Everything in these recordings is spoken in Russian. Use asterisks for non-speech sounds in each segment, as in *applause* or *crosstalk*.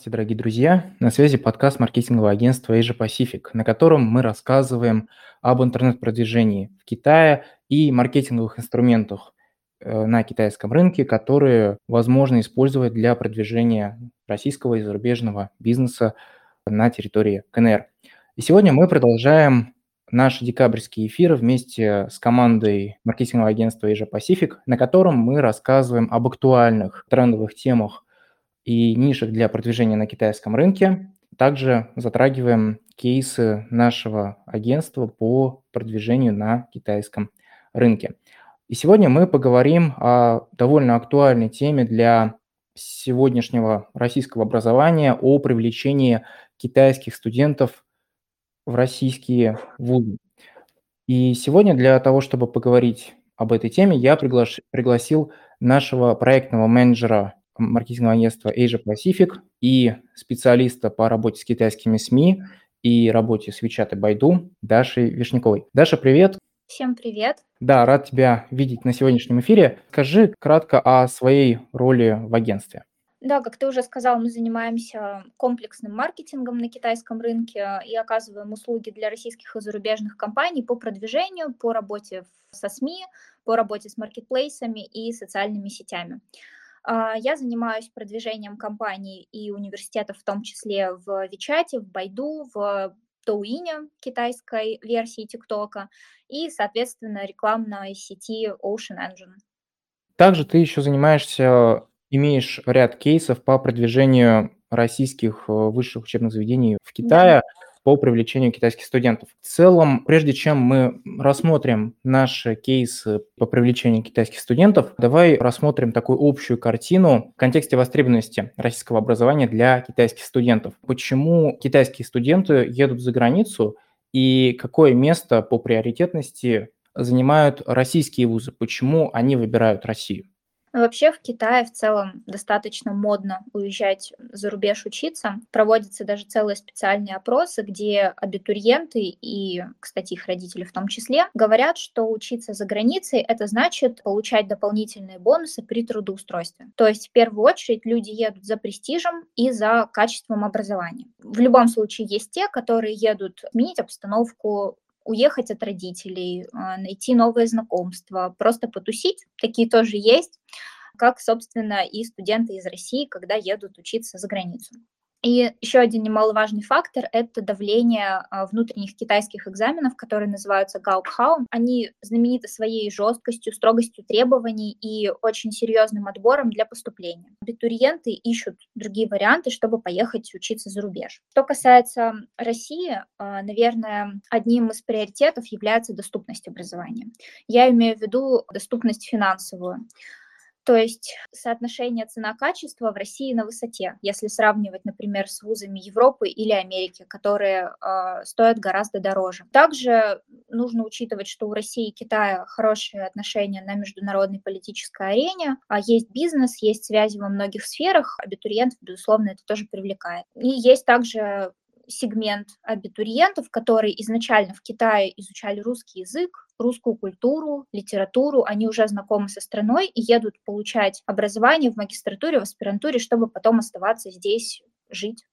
Здравствуйте, дорогие друзья! На связи подкаст маркетингового агентства Asia Pacific, на котором мы рассказываем об интернет-продвижении в Китае и маркетинговых инструментах э, на китайском рынке, которые возможно использовать для продвижения российского и зарубежного бизнеса на территории КНР. И сегодня мы продолжаем наши декабрьские эфиры вместе с командой маркетингового агентства Asia Pacific, на котором мы рассказываем об актуальных трендовых темах и нишах для продвижения на китайском рынке. Также затрагиваем кейсы нашего агентства по продвижению на китайском рынке. И сегодня мы поговорим о довольно актуальной теме для сегодняшнего российского образования, о привлечении китайских студентов в российские вузы. И сегодня для того, чтобы поговорить об этой теме, я приглаш... пригласил нашего проектного менеджера маркетингового агентства Asia Pacific и специалиста по работе с китайскими СМИ и работе с WeChat и Байду Дашей Вишняковой. Даша, привет! Всем привет! Да, рад тебя видеть на сегодняшнем эфире. Скажи кратко о своей роли в агентстве. Да, как ты уже сказал, мы занимаемся комплексным маркетингом на китайском рынке и оказываем услуги для российских и зарубежных компаний по продвижению, по работе со СМИ, по работе с маркетплейсами и социальными сетями. А, я занимаюсь продвижением компаний и университетов, в том числе в Вичате, в Байду, в Доуине, китайской версии ТикТока, и, соответственно, рекламной сети Ocean Engine. Также ты еще занимаешься, имеешь ряд кейсов по продвижению российских э, высших учебных заведений в Китае. Да по привлечению китайских студентов. В целом, прежде чем мы рассмотрим наши кейсы по привлечению китайских студентов, давай рассмотрим такую общую картину в контексте востребованности российского образования для китайских студентов. Почему китайские студенты едут за границу и какое место по приоритетности занимают российские вузы, почему они выбирают Россию? Вообще в Китае в целом достаточно модно уезжать за рубеж учиться. Проводятся даже целые специальные опросы, где абитуриенты и, кстати, их родители в том числе, говорят, что учиться за границей — это значит получать дополнительные бонусы при трудоустройстве. То есть в первую очередь люди едут за престижем и за качеством образования. В любом случае есть те, которые едут сменить обстановку, уехать от родителей, а, найти новые знакомства, просто потусить. Такие тоже есть, как, собственно, и студенты из России, когда едут учиться за границу. И еще один немаловажный фактор – это давление а, внутренних китайских экзаменов, которые называются Гаукхау. Они знамениты своей жесткостью, строгостью требований и очень серьезным отбором для поступления. Абитуриенты ищут другие варианты, чтобы поехать учиться за рубеж. Что касается России, а, наверное, одним из приоритетов является доступность образования. Я имею в виду доступность финансовую. То есть соотношение цена-качество в России на высоте, если сравнивать, например, с вузами Европы или Америки, которые э, стоят гораздо дороже. Также нужно учитывать, что у России и Китая хорошие отношения на международной политической арене, а есть бизнес, есть связи во многих сферах, абитуриентов, безусловно, это тоже привлекает. И есть также сегмент абитуриентов, которые изначально в Китае изучали русский язык, русскую культуру, литературу, они уже знакомы со страной и едут получать образование в магистратуре, в аспирантуре, чтобы потом оставаться здесь жить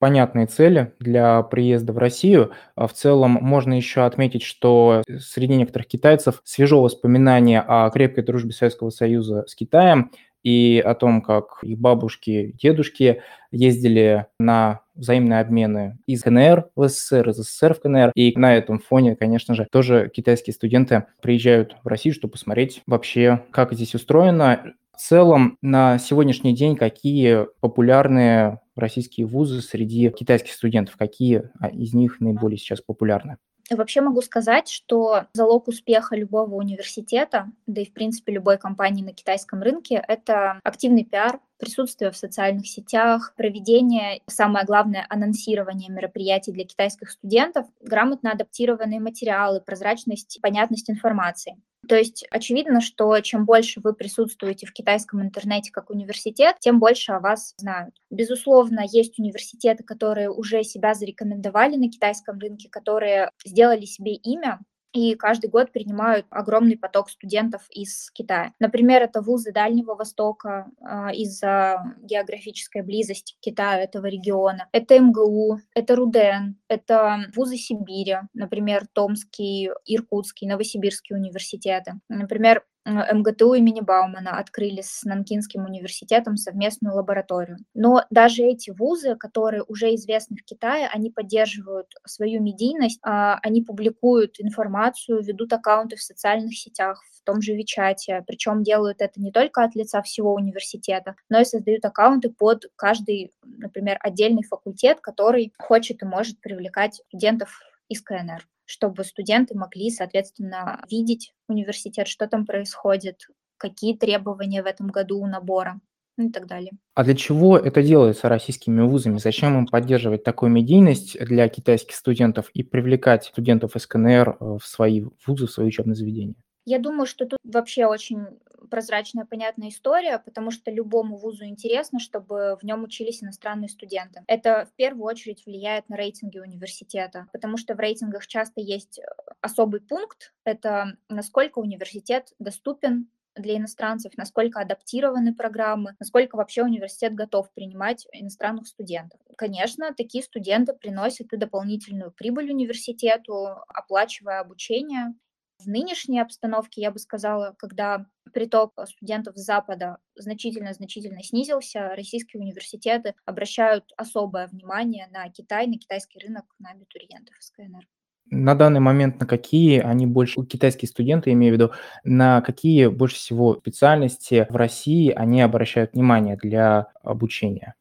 понятные цели для приезда в Россию. А в целом можно еще отметить, что среди некоторых китайцев свежо воспоминание о крепкой дружбе Советского Союза с Китаем и о том, как их бабушки, дедушки ездили на взаимные обмены из КНР в СССР, из СССР в КНР. И на этом фоне, конечно же, тоже китайские студенты приезжают в Россию, чтобы посмотреть вообще, как здесь устроено. В целом, на сегодняшний день какие популярные российские вузы среди китайских студентов, какие из них наиболее сейчас популярны? Вообще могу сказать, что залог успеха любого университета, да и в принципе любой компании на китайском рынке, это активный пиар, присутствие в социальных сетях, проведение, самое главное, анонсирование мероприятий для китайских студентов, грамотно адаптированные материалы, прозрачность, понятность информации. То есть очевидно, что чем больше вы присутствуете в китайском интернете как университет, тем больше о вас знают. Безусловно, есть университеты, которые уже себя зарекомендовали на китайском рынке, которые сделали себе имя, и каждый год принимают огромный поток студентов из Китая. Например, это вузы Дальнего Востока э, из-за географической близости к Китаю этого региона. Это МГУ, это РУДН, это вузы Сибири, например, Томский, Иркутский, Новосибирский университеты. Например, МГТУ имени Баумана открыли с Нанкинским университетом совместную лабораторию. Но даже эти вузы, которые уже известны в Китае, они поддерживают свою медийность, а, они публикуют информацию, ведут аккаунты в социальных сетях, в том же Вичате, причем делают это не только от лица всего университета, но и создают аккаунты под каждый, например, отдельный факультет, который хочет и может привлекать студентов из КНР чтобы студенты могли, соответственно, видеть университет, что там происходит, какие требования в этом году у набора ну и так далее. А для чего это делается российскими вузами? Зачем им поддерживать такую медийность для китайских студентов и привлекать студентов из КНР э, в свои вузы, в свои учебные заведения? Я думаю, что тут вообще очень прозрачная, понятная история, потому что любому вузу интересно, чтобы в нем учились иностранные студенты. Это в первую очередь влияет на рейтинги университета, потому что в рейтингах часто есть э, особый пункт, это насколько университет доступен для иностранцев, насколько адаптированы программы, насколько вообще университет готов принимать иностранных студентов. Конечно, такие студенты приносят и дополнительную прибыль университету, оплачивая обучение. В нынешней обстановке, я бы сказала, когда приток студентов с Запада значительно-значительно снизился, российские университеты обращают особое внимание на Китай, на китайский рынок, на абитуриентов из КНР. На данный момент на какие они больше, китайские студенты, имею в виду, на какие больше всего специальности в России они обращают внимание для обучения?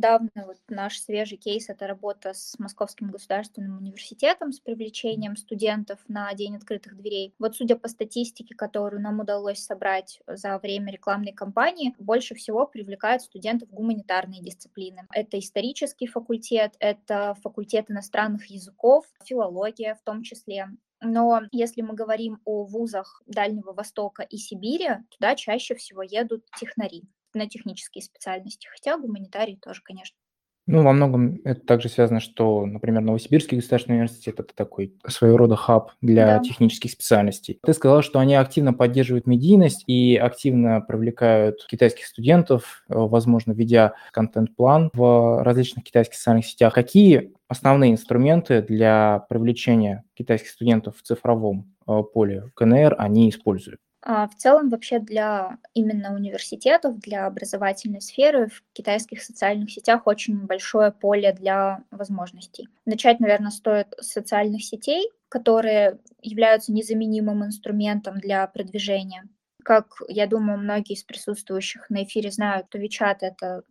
Недавно вот наш свежий кейс– это работа с Московским государственным университетом с привлечением студентов на День открытых дверей. Вот судя по статистике, которую нам удалось собрать за время рекламной кампании, больше всего привлекают студентов гуманитарные дисциплины. Это исторический факультет, это факультет иностранных языков, филология в том числе. Но если мы говорим о вузах Дальнего Востока и Сибири, туда чаще всего едут технари на технические специальности, хотя гуманитарий тоже, конечно. Ну, во многом это также связано, что, например, Новосибирский государственный университет– это такой своего рода хаб для да. технических специальностей. Ты сказал, что они активно поддерживают медийность и активно привлекают китайских студентов, э, возможно, ведя контент-план в различных китайских социальных сетях. Какие основные инструменты для привлечения китайских студентов в цифровом э, поле КНР они используют? А в целом вообще для именно университетов, для образовательной сферы в китайских социальных сетях очень большое поле для возможностей. Начать, наверное, стоит с социальных сетей, которые являются незаменимым инструментом для продвижения. Как, я думаю, многие из присутствующих на эфире знают, то WeChat — это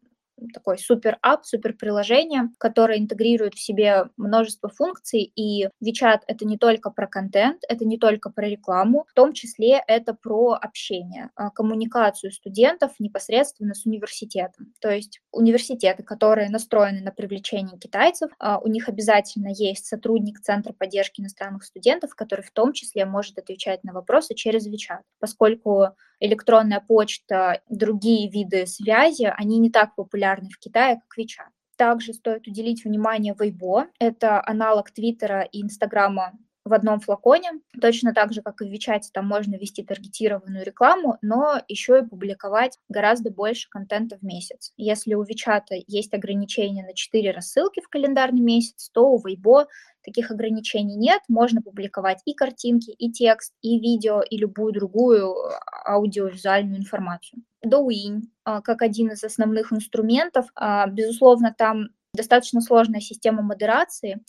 такой супер-ап, супер-приложение, которое интегрирует в себе множество функций, и WeChat — это не только про контент, это не только про рекламу, в том числе это про общение, а, коммуникацию студентов непосредственно с университетом. То есть университеты, которые настроены на привлечение китайцев, а, у них обязательно есть сотрудник Центра поддержки иностранных студентов, который в том числе может отвечать на вопросы через WeChat, поскольку электронная почта, другие виды связи, они не так популярны в Китае, как WeChat. Также стоит уделить внимание Weibo. Это аналог Твиттера и Инстаграма в одном флаконе. Точно так же, как и в Вичате, там можно вести таргетированную рекламу, но еще и публиковать гораздо больше контента в месяц. Если у Вичата есть ограничения на 4 рассылки в календарный месяц, то у Weibo таких ограничений нет. Можно публиковать и картинки, и текст, и видео, и любую другую а, аудиовизуальную информацию. Douyin, а, как один из основных инструментов, а, безусловно, там достаточно сложная система модерации,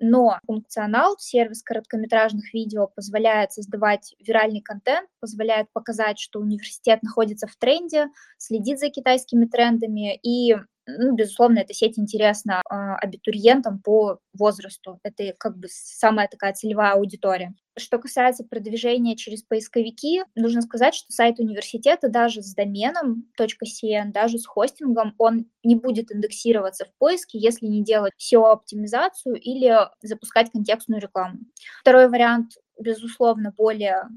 но функционал, сервис короткометражных видео позволяет создавать виральный контент, позволяет показать, что университет находится в тренде, следит за китайскими трендами и ну, безусловно, эта сеть интересна э, абитуриентам по возрасту. Это как бы самая такая целевая аудитория. Что касается продвижения через поисковики, нужно сказать, что сайт университета даже с доменом .cn, даже с хостингом, он не будет индексироваться в поиске, если не делать SEO-оптимизацию или запускать контекстную рекламу. Второй вариант, безусловно, более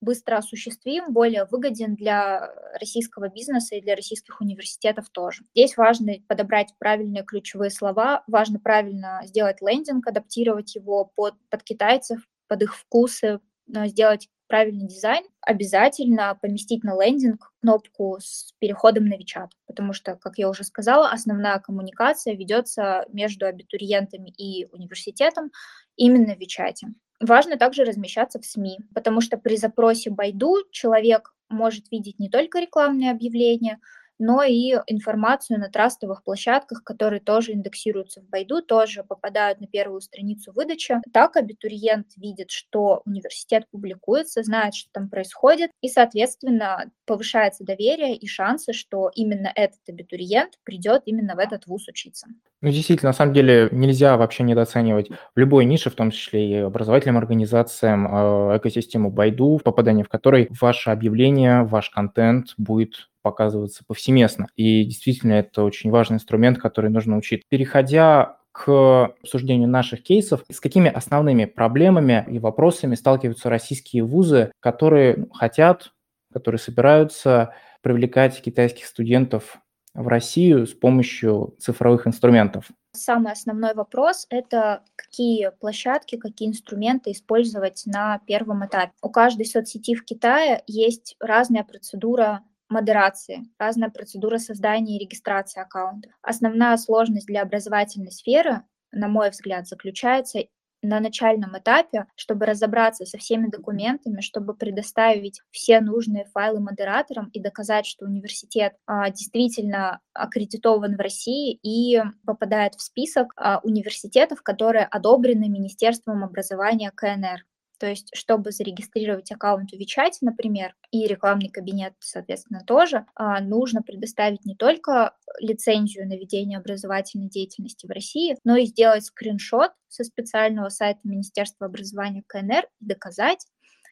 быстро осуществим, более выгоден для российского бизнеса и для российских университетов тоже. Здесь важно подобрать правильные ключевые слова, важно правильно сделать лендинг, адаптировать его под, под китайцев, под их вкусы, сделать правильный дизайн, обязательно поместить на лендинг кнопку с переходом на Вичат, потому что, как я уже сказала, основная коммуникация ведется между абитуриентами и университетом именно в Вичате. Важно также размещаться в СМИ, потому что при запросе Байду человек может видеть не только рекламные объявления, но и информацию на трастовых площадках, которые тоже индексируются в Байду, тоже попадают на первую страницу выдачи. Так абитуриент видит, что университет публикуется, знает, что там происходит, и, соответственно, повышается доверие и шансы, что именно этот абитуриент придет именно в этот вуз учиться. Ну, действительно, на самом деле нельзя вообще недооценивать в любой нише, в том числе и образовательным организациям, э, экосистему Байду, в попадании в которой ваше объявление, ваш контент будет показываться повсеместно. И действительно, это очень важный инструмент, который нужно учить. Переходя к обсуждению наших кейсов, с какими основными проблемами и вопросами сталкиваются российские вузы, которые ну, хотят, которые собираются привлекать китайских студентов в Россию с помощью цифровых инструментов? Самый основной вопрос – это какие площадки, какие инструменты использовать на первом этапе. У каждой соцсети в Китае есть разная процедура модерации, разная процедура создания и регистрации аккаунта. Основная сложность для образовательной сферы, на мой взгляд, заключается на начальном этапе, чтобы разобраться со всеми документами, чтобы предоставить все нужные файлы модераторам и доказать, что университет а, действительно аккредитован в России и попадает в список а, университетов, которые одобрены Министерством образования КНР. То есть, чтобы зарегистрировать аккаунт в Вичате, например, и рекламный кабинет, соответственно, тоже, а, нужно предоставить не только лицензию на ведение образовательной деятельности в России, но и сделать скриншот со специального сайта Министерства образования КНР и доказать,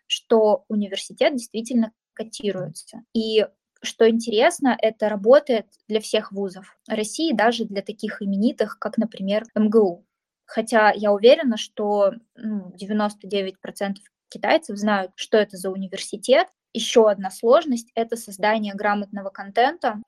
что университет действительно котируется. И что интересно, это работает для всех вузов России, даже для таких именитых, как, например, МГУ. Хотя я уверена, что ну, 99% китайцев знают, что это за университет, еще одна сложность — это создание грамотного контента,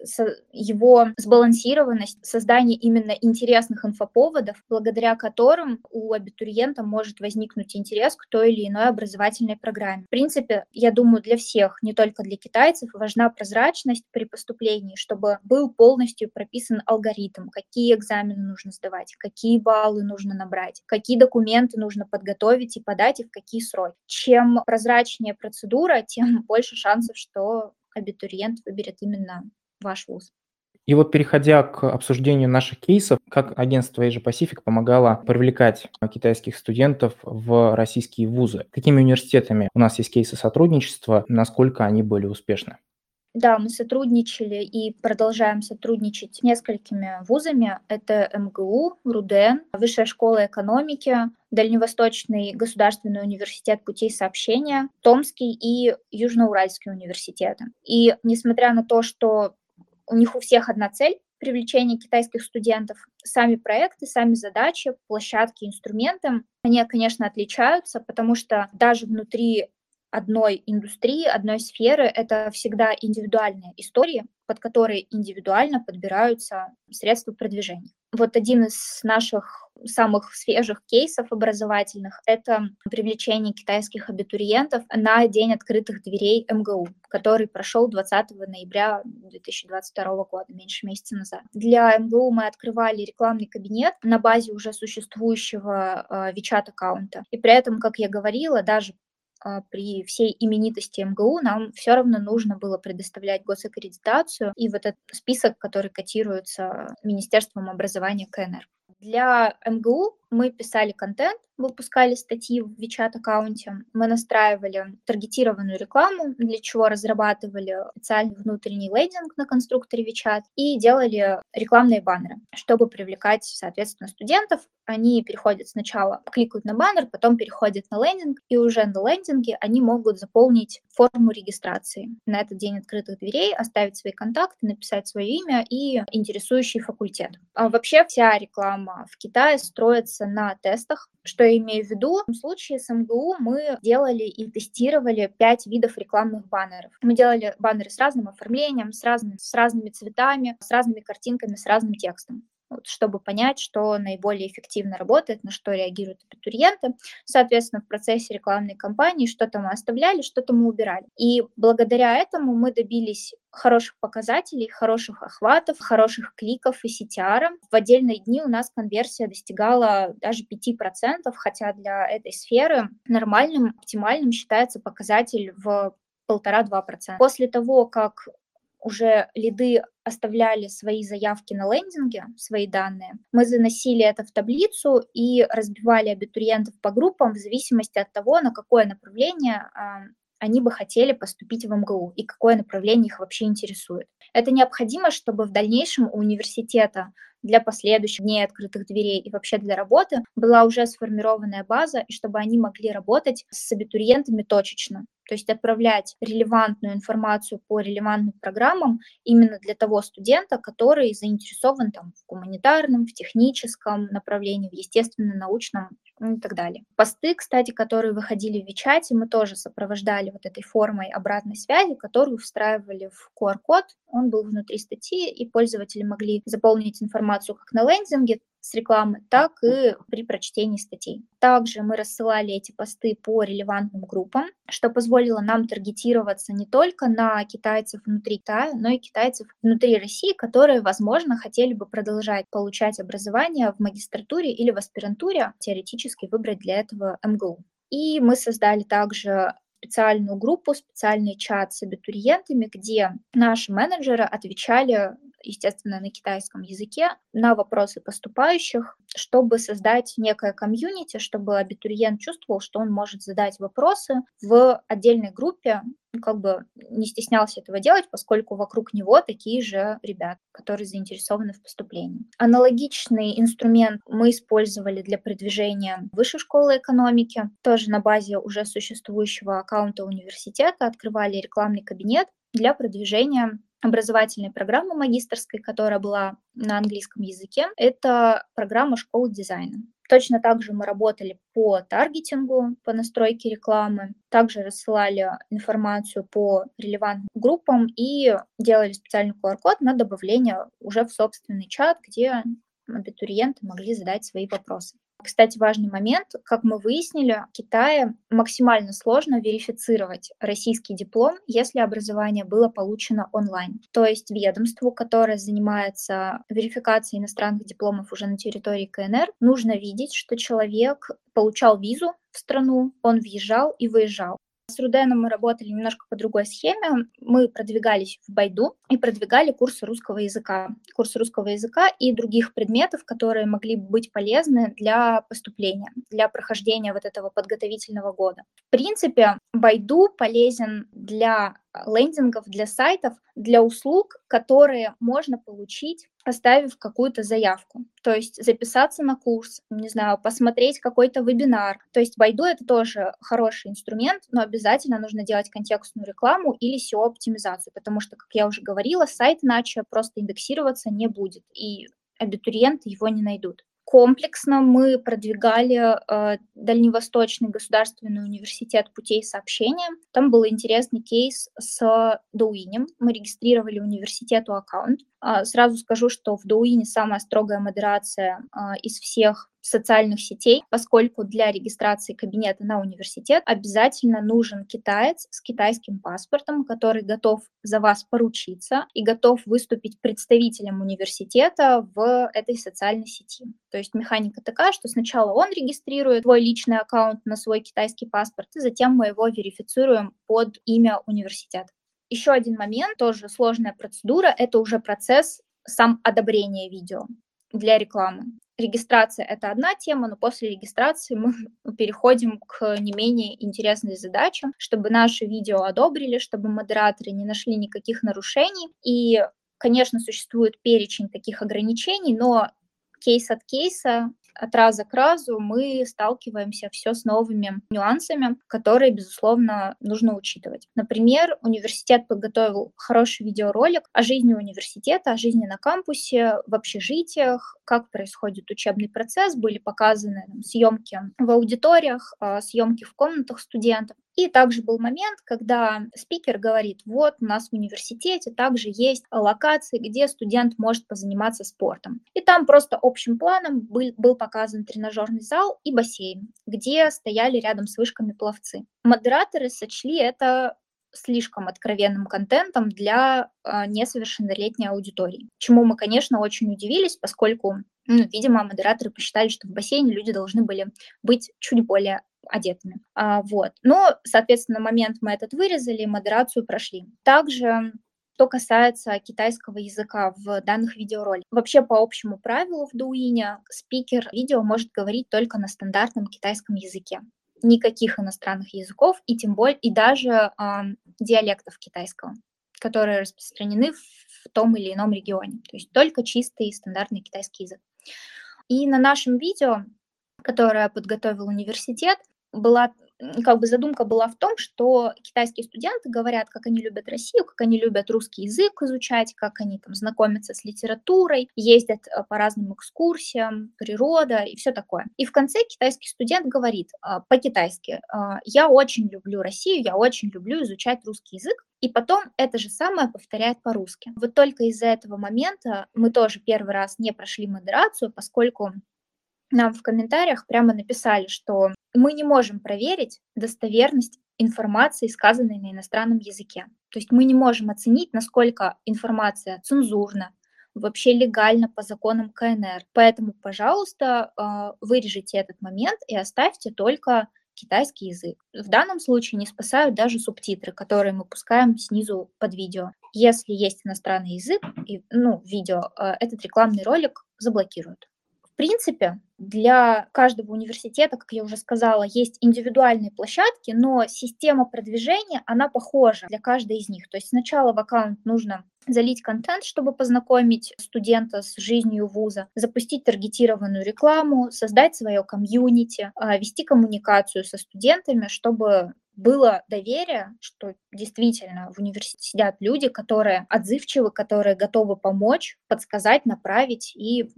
его сбалансированность, создание именно интересных инфоповодов, благодаря которым у абитуриента может возникнуть интерес к той или иной образовательной программе. В принципе, я думаю, для всех, не только для китайцев, важна прозрачность при поступлении, чтобы был полностью прописан алгоритм, какие экзамены нужно сдавать, какие баллы нужно набрать, какие документы нужно подготовить и подать, и в какие сроки. Чем прозрачнее процедура, тем больше шансов, что абитуриент выберет именно ваш вуз. И вот переходя к обсуждению наших кейсов, как агентство Asia Pacific помогало привлекать китайских студентов в российские вузы? Какими университетами у нас есть кейсы сотрудничества, насколько они были успешны? Да, мы сотрудничали и продолжаем сотрудничать с несколькими вузами. Это МГУ, РУДН, Высшая школа экономики, Дальневосточный государственный университет путей сообщения, Томский и Южноуральский университеты. И несмотря на то, что у них у всех одна цель привлечение китайских студентов. Сами проекты, сами задачи, площадки, инструменты, они, конечно, отличаются, потому что даже внутри одной индустрии, одной сферы. Это всегда индивидуальные истории, под которые индивидуально подбираются средства продвижения. Вот один из наших самых свежих кейсов образовательных – это привлечение китайских абитуриентов на День открытых дверей МГУ, который прошел 20 ноября 2022 года, меньше месяца назад. Для МГУ мы открывали рекламный кабинет на базе уже существующего э, WeChat-аккаунта. И при этом, как я говорила, даже при всей именитости МГУ нам все равно нужно было предоставлять госаккредитацию и вот этот список, который котируется Министерством образования КНР. Для МГУ мы писали контент, выпускали статьи в WeChat-аккаунте, мы настраивали таргетированную рекламу, для чего разрабатывали специальный внутренний лейдинг на конструкторе WeChat и делали рекламные баннеры, чтобы привлекать, соответственно, студентов. Они переходят сначала, кликают на баннер, потом переходят на лендинг, и уже на лендинге они могут заполнить форму регистрации. На этот день открытых дверей оставить свои контакты, написать свое имя и интересующий факультет. А вообще вся реклама в Китае строится на тестах, что я имею в виду? В случае с МГУ мы делали и тестировали пять видов рекламных баннеров. Мы делали баннеры с разным оформлением, с разными, с разными цветами, с разными картинками, с разным текстом. Чтобы понять, что наиболее эффективно работает, на что реагируют абитуриенты. Соответственно, в процессе рекламной кампании что-то мы оставляли, что-то мы убирали. И благодаря этому мы добились хороших показателей, хороших охватов, хороших кликов и CTR. В отдельные дни у нас конверсия достигала даже 5%, хотя для этой сферы нормальным, оптимальным считается показатель в полтора-два процента. После того, как уже лиды оставляли свои заявки на лендинге, свои данные, мы заносили это в таблицу и разбивали абитуриентов по группам в зависимости от того, на какое направление а, они бы хотели поступить в МГУ и какое направление их вообще интересует. Это необходимо, чтобы в дальнейшем у университета для последующих дней открытых дверей и вообще для работы была уже сформированная база, и чтобы они могли работать с абитуриентами точечно то есть отправлять релевантную информацию по релевантным программам именно для того студента, который заинтересован там, в гуманитарном, в техническом направлении, в естественно-научном ну и так далее. Посты, кстати, которые выходили в Вичате, мы тоже сопровождали вот этой формой обратной связи, которую встраивали в QR-код. Он был внутри статьи, и пользователи могли заполнить информацию как на лендинге, с рекламы, так и при прочтении статей. Также мы рассылали эти посты по релевантным группам, что позволило нам таргетироваться не только на китайцев внутри Китая, но и китайцев внутри России, которые, возможно, хотели бы продолжать получать образование в магистратуре или в аспирантуре, теоретически выбрать для этого МГУ. И мы создали также специальную группу, специальный чат с абитуриентами, где наши менеджеры отвечали естественно, на китайском языке, на вопросы поступающих, чтобы создать некое комьюнити, чтобы абитуриент чувствовал, что он может задать вопросы в отдельной группе, ну, как бы не стеснялся этого делать, поскольку вокруг него такие же ребята, которые заинтересованы в поступлении. Аналогичный инструмент мы использовали для продвижения высшей школы экономики. Тоже на базе уже существующего аккаунта университета открывали рекламный кабинет для продвижения образовательной программы магистрской, которая была на английском языке. Это программа школы дизайна. Точно так же мы работали по таргетингу, по настройке рекламы, также рассылали информацию по релевантным группам и делали специальный QR-код на добавление уже в собственный чат, где абитуриенты могли задать свои вопросы. Кстати, важный момент, как мы выяснили, в Китае максимально сложно верифицировать российский диплом, если образование было получено онлайн. То есть ведомству, которое занимается верификацией иностранных дипломов уже на территории КНР, нужно видеть, что человек получал визу в страну, он въезжал и выезжал. С Руденом мы работали немножко по другой схеме. Мы продвигались в Байду и продвигали курсы русского языка. Курсы русского языка и других предметов, которые могли быть полезны для поступления, для прохождения вот этого подготовительного года. В принципе, Байду полезен для лендингов, для сайтов, для услуг, которые можно получить, оставив какую-то заявку. То есть записаться на курс, не знаю, посмотреть какой-то вебинар. То есть Байду это тоже хороший инструмент, но обязательно нужно делать контекстную рекламу или SEO-оптимизацию, потому что, как я уже говорила, сайт иначе просто индексироваться не будет, и абитуриенты его не найдут. Комплексно мы продвигали э, Дальневосточный государственный университет путей сообщения. Там был интересный кейс с Доуинем. Мы регистрировали университету аккаунт. Э, сразу скажу, что в Доуине самая строгая модерация э, из всех социальных сетей, поскольку для регистрации кабинета на университет обязательно нужен китаец с китайским паспортом, который готов за вас поручиться и готов выступить представителем университета в этой социальной сети. То есть механика такая, что сначала он регистрирует свой личный аккаунт на свой китайский паспорт, и затем мы его верифицируем под имя университета. Еще один момент, тоже сложная процедура, это уже процесс сам одобрения видео для рекламы. Регистрация – это одна тема, но после регистрации мы *laughs* переходим к не менее интересной задаче, чтобы наше видео одобрили, чтобы модераторы не нашли никаких нарушений. И, конечно, существует перечень таких ограничений, но кейс от кейса от раза к разу мы сталкиваемся все с новыми нюансами, которые, безусловно, нужно учитывать. Например, университет подготовил хороший видеоролик о жизни университета, о жизни на кампусе, в общежитиях, как происходит учебный процесс, были показаны съемки в аудиториях, а, съемки в комнатах студентов. И также был момент, когда спикер говорит, вот у нас в университете также есть локации, где студент может позаниматься спортом. И там просто общим планом был, был показан тренажерный зал и бассейн, где стояли рядом с вышками пловцы. Модераторы сочли это слишком откровенным контентом для э, несовершеннолетней аудитории. Чему мы, конечно, очень удивились, поскольку, ну, видимо, модераторы посчитали, что в бассейне люди должны были быть чуть более одетыми. А, вот. Но, соответственно, момент мы этот вырезали, модерацию прошли. Также что касается китайского языка в данных видеороликах. Вообще, по общему правилу в Дуине спикер видео может говорить только на стандартном китайском языке. Никаких иностранных языков и тем более и даже э, диалектов китайского, которые распространены в том или ином регионе. То есть только чистый стандартный китайский язык. И на нашем видео, которое подготовил университет, была как бы задумка была в том, что китайские студенты говорят, как они любят Россию, как они любят русский язык изучать, как они там знакомятся с литературой, ездят э, по разным экскурсиям, природа и все такое. И в конце китайский студент говорит а, по-китайски, а, я очень люблю Россию, я очень люблю изучать русский язык, и потом это же самое повторяет по-русски. Вот только из-за этого момента мы тоже первый раз не прошли модерацию, поскольку нам в комментариях прямо написали, что мы не можем проверить достоверность информации, сказанной на иностранном языке. То есть мы не можем оценить, насколько информация цензурна, вообще легально по законам КНР. Поэтому, пожалуйста, а, вырежите этот момент и оставьте только китайский язык. В данном случае не спасают даже субтитры, которые мы пускаем снизу под видео. Если есть иностранный язык и ну, видео, а, этот рекламный ролик заблокируют принципе, для каждого университета, как я уже сказала, есть индивидуальные площадки, но система продвижения, она похожа для каждой из них. То есть сначала в аккаунт нужно залить контент, чтобы познакомить студента с жизнью вуза, запустить таргетированную рекламу, создать свое комьюнити, а, вести коммуникацию со студентами, чтобы было доверие, что действительно в университете сидят люди, которые отзывчивы, которые готовы помочь, подсказать, направить и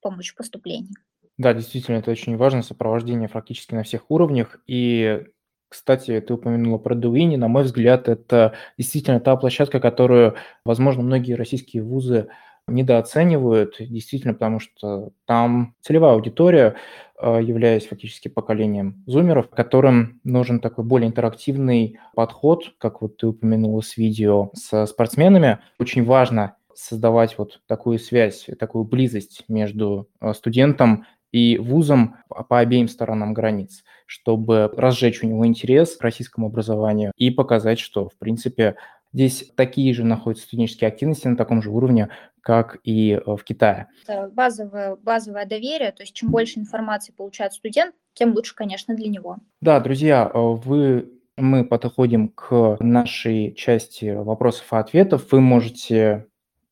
помочь в поступлении. Да, действительно, это очень важно, сопровождение практически на всех уровнях. И, кстати, ты упомянула про Дуини. На мой взгляд, это действительно та площадка, которую, возможно, многие российские вузы недооценивают, действительно, потому что там целевая аудитория, а, являясь фактически поколением зумеров, которым нужен такой более интерактивный подход, как вот ты упомянула с видео с спортсменами. Очень важно создавать вот такую связь, такую близость между э, студентом и вузом по обеим сторонам границ, чтобы разжечь у него интерес к российскому образованию и показать, что, в принципе, здесь такие же находятся студенческие активности на таком же уровне, как и э, в Китае. Это базовое, базовое доверие, то есть чем больше информации получает студент, тем лучше, конечно, для него. Да, друзья, э, вы мы подходим к нашей части вопросов и ответов. Вы можете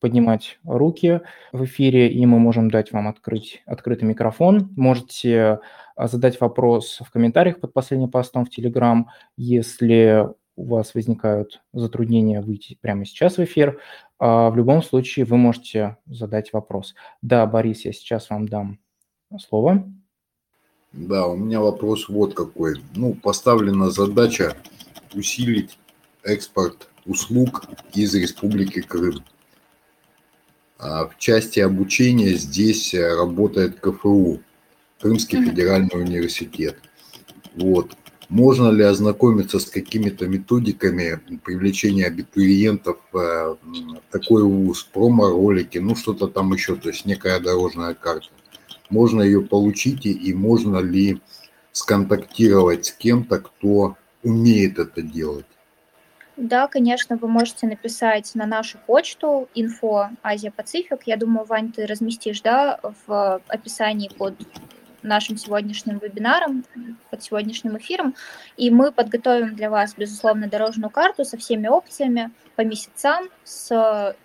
поднимать руки в эфире, и мы можем дать вам открыть открытый микрофон. Можете а, задать вопрос в комментариях под последним постом в Telegram, если у вас возникают затруднения выйти прямо сейчас в эфир. А в любом случае вы можете задать вопрос. Да, Борис, я сейчас вам дам слово. Да, у меня вопрос вот какой. Ну, поставлена задача усилить экспорт услуг из Республики Крым. А в части обучения здесь э, работает КФУ, Крымский федеральный университет. Вот. Можно ли ознакомиться с какими-то методиками привлечения абитуриентов в э, такой вуз, промо-ролики, ну что-то там еще, то есть некая дорожная карта. Можно ее получить и можно ли сконтактировать с кем-то, кто умеет это делать? Да, конечно, вы можете написать на нашу почту info Азия Пацифик. Я думаю, Вань, ты разместишь, да, в описании под нашим сегодняшним вебинаром, под сегодняшним эфиром. И мы подготовим для вас, безусловно, дорожную карту со всеми опциями по месяцам, с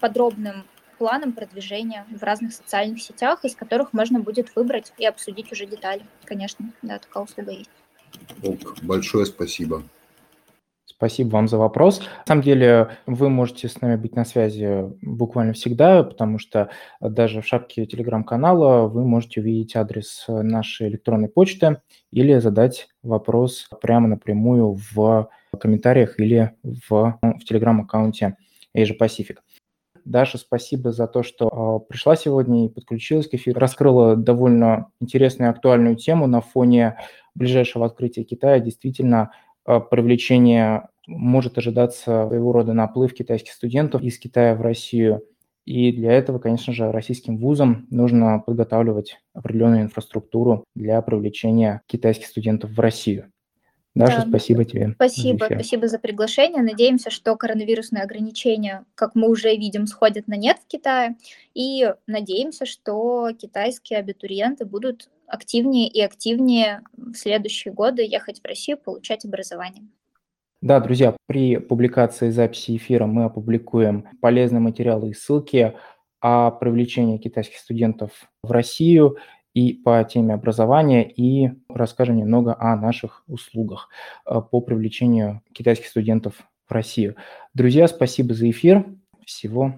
подробным планом продвижения в разных социальных сетях, из которых можно будет выбрать и обсудить уже детали. Конечно, да, такая услуга есть. Ок, большое спасибо. Спасибо вам за вопрос. На самом деле вы можете с нами быть на связи буквально всегда, потому что даже в шапке телеграм-канала вы можете увидеть адрес нашей электронной почты или задать вопрос прямо напрямую в комментариях или в, в телеграм-аккаунте Asia Pacific. Даша, спасибо за то, что э, пришла сегодня и подключилась к эфиру. Раскрыла довольно интересную и актуальную тему на фоне ближайшего открытия Китая. Действительно, привлечение может ожидаться своего рода наплыв китайских студентов из Китая в Россию. И для этого, конечно же, российским вузам нужно подготавливать определенную инфраструктуру для привлечения китайских студентов в Россию. Даша, да. спасибо тебе. Спасибо, за спасибо за приглашение. Надеемся, что коронавирусные ограничения, как мы уже видим, сходят на нет в Китае. И надеемся, что китайские абитуриенты будут активнее и активнее в следующие годы ехать в Россию, получать образование. Да, друзья, при публикации записи эфира мы опубликуем полезные материалы и ссылки о привлечении китайских студентов в Россию и по теме образования, и расскажем немного о наших услугах э, по привлечению китайских студентов в Россию. Друзья, спасибо за эфир. Всего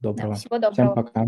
доброго. Да, всего доброго. Всем пока.